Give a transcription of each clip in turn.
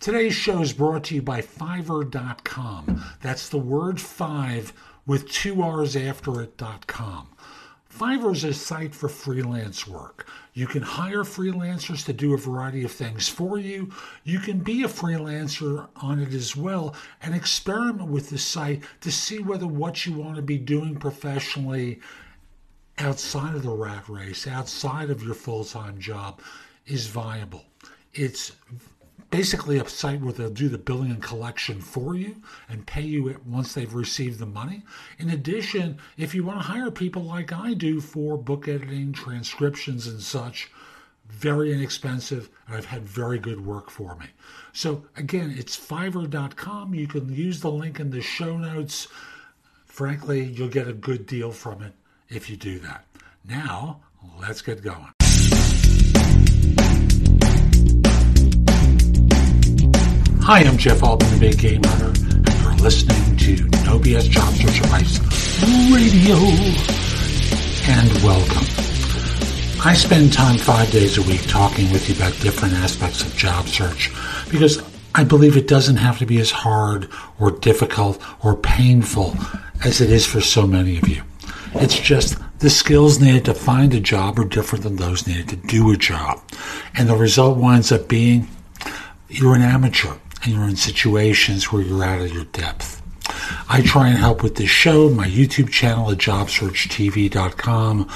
Today's show is brought to you by Fiverr.com. That's the word five with two R's after it.com. Fiverr is a site for freelance work. You can hire freelancers to do a variety of things for you. You can be a freelancer on it as well and experiment with the site to see whether what you want to be doing professionally outside of the rat race, outside of your full time job, is viable. It's basically a site where they'll do the billing and collection for you and pay you it once they've received the money. In addition, if you want to hire people like I do for book editing, transcriptions, and such, very inexpensive, and I've had very good work for me. So, again, it's fiverr.com. You can use the link in the show notes. Frankly, you'll get a good deal from it if you do that. Now, let's get going. Hi, I'm Jeff Altman, the Big Game Hunter, and you're listening to No BS Job Search Advice Radio. And welcome. I spend time five days a week talking with you about different aspects of job search because I believe it doesn't have to be as hard or difficult or painful as it is for so many of you. It's just the skills needed to find a job are different than those needed to do a job. And the result winds up being you're an amateur and you're in situations where you're out of your depth. I try and help with this show, my YouTube channel at jobsearchtv.com.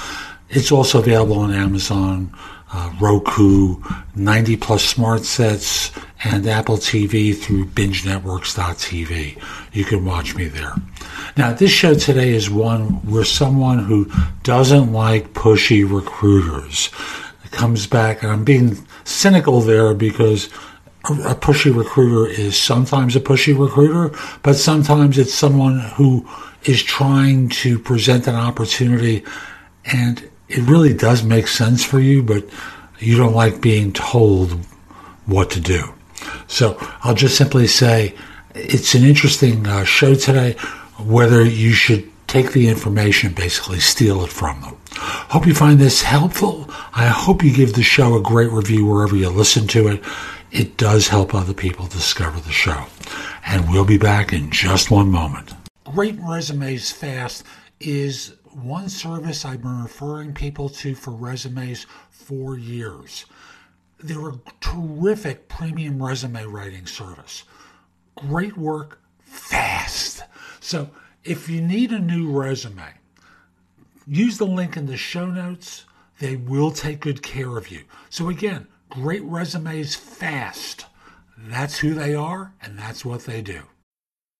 It's also available on Amazon, uh, Roku, 90 plus smart sets, and Apple TV through bingenetworks.tv. You can watch me there. Now, this show today is one where someone who doesn't like pushy recruiters comes back, and I'm being cynical there because a pushy recruiter is sometimes a pushy recruiter, but sometimes it's someone who is trying to present an opportunity and it really does make sense for you, but you don't like being told what to do. So I'll just simply say it's an interesting uh, show today, whether you should take the information, basically steal it from them. Hope you find this helpful. I hope you give the show a great review wherever you listen to it it does help other people discover the show. And we'll be back in just one moment. Great Resumes Fast is one service I've been referring people to for resumes for years. They're a terrific premium resume writing service. Great work, fast. So if you need a new resume, use the link in the show notes. They will take good care of you. So again, great resumes fast. That's who they are, and that's what they do.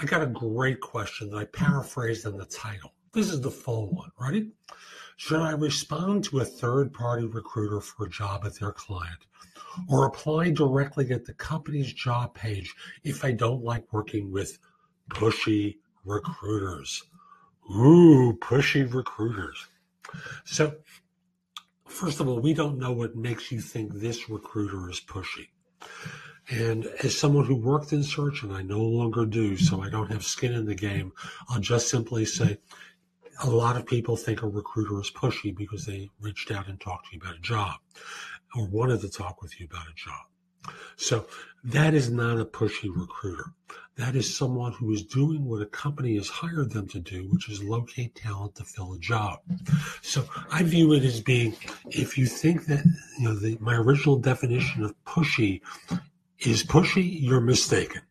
I got a great question that I paraphrased in the title. This is the full one. Ready? Should I respond to a third party recruiter for a job at their client or apply directly at the company's job page if I don't like working with pushy recruiters? Ooh, pushy recruiters. So, first of all, we don't know what makes you think this recruiter is pushy. And as someone who worked in search, and I no longer do, so I don't have skin in the game, I'll just simply say a lot of people think a recruiter is pushy because they reached out and talked to you about a job or wanted to talk with you about a job. So that is not a pushy recruiter. That is someone who is doing what a company has hired them to do, which is locate talent to fill a job. So I view it as being, if you think that, you know, the, my original definition of pushy is pushy, you're mistaken.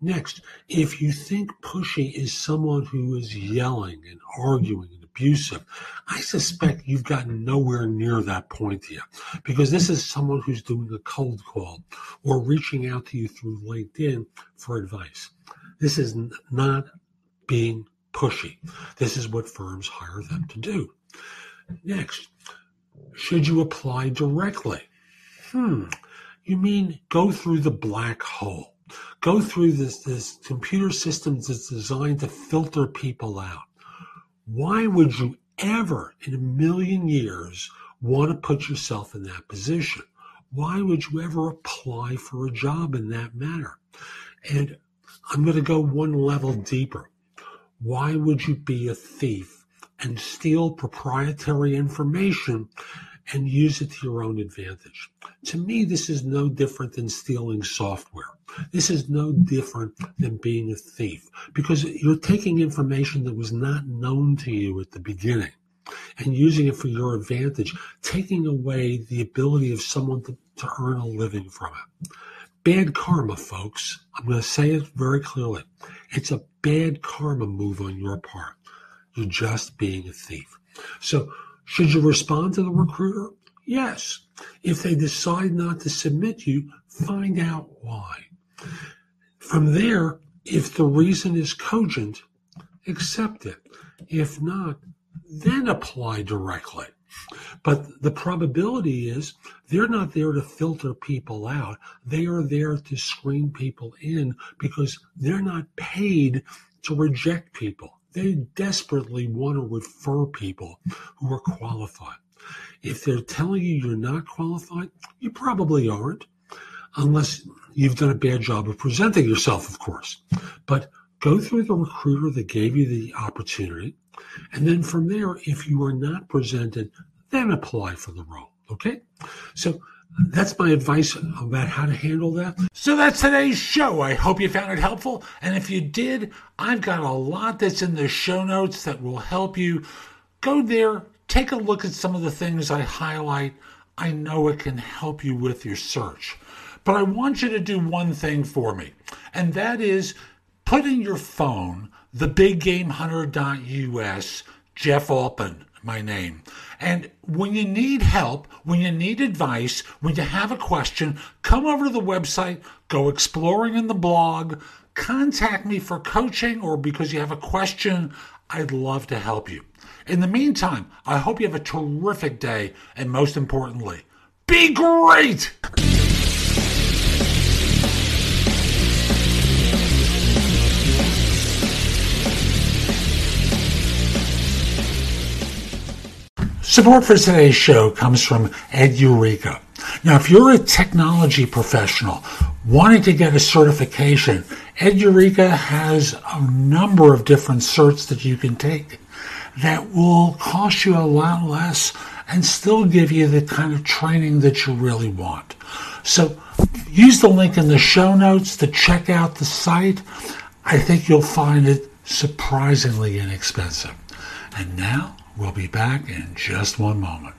Next, if you think pushy is someone who is yelling and arguing and abusive, I suspect you've gotten nowhere near that point yet because this is someone who's doing a cold call or reaching out to you through LinkedIn for advice. This is not being pushy. This is what firms hire them to do. Next, should you apply directly? Hmm You mean go through the black hole. Go through this, this computer system that's designed to filter people out. Why would you ever in a million years want to put yourself in that position? Why would you ever apply for a job in that manner? And I'm going to go one level deeper. Why would you be a thief and steal proprietary information and use it to your own advantage? To me, this is no different than stealing software. This is no different than being a thief because you're taking information that was not known to you at the beginning and using it for your advantage, taking away the ability of someone to, to earn a living from it. Bad karma, folks. I'm going to say it very clearly. It's a bad karma move on your part. You're just being a thief. So, should you respond to the recruiter? Yes. If they decide not to submit you, find out why. From there, if the reason is cogent, accept it. If not, then apply directly. But the probability is they're not there to filter people out. They are there to screen people in because they're not paid to reject people. They desperately want to refer people who are qualified. If they're telling you you're not qualified, you probably aren't, unless you've done a bad job of presenting yourself, of course. But go through the recruiter that gave you the opportunity and then from there, if you are not presented, then apply for the role. Okay? So that's my advice about how to handle that. So that's today's show. I hope you found it helpful. And if you did, I've got a lot that's in the show notes that will help you. Go there, take a look at some of the things I highlight. I know it can help you with your search. But I want you to do one thing for me, and that is put in your phone thebiggamehunter.us, Jeff Altman, my name. And when you need help, when you need advice, when you have a question, come over to the website, go exploring in the blog, contact me for coaching or because you have a question. I'd love to help you. In the meantime, I hope you have a terrific day and most importantly, be great! Support for today's show comes from Edureka. Now, if you're a technology professional wanting to get a certification, Edureka has a number of different certs that you can take that will cost you a lot less and still give you the kind of training that you really want. So use the link in the show notes to check out the site. I think you'll find it surprisingly inexpensive. And now, We'll be back in just one moment.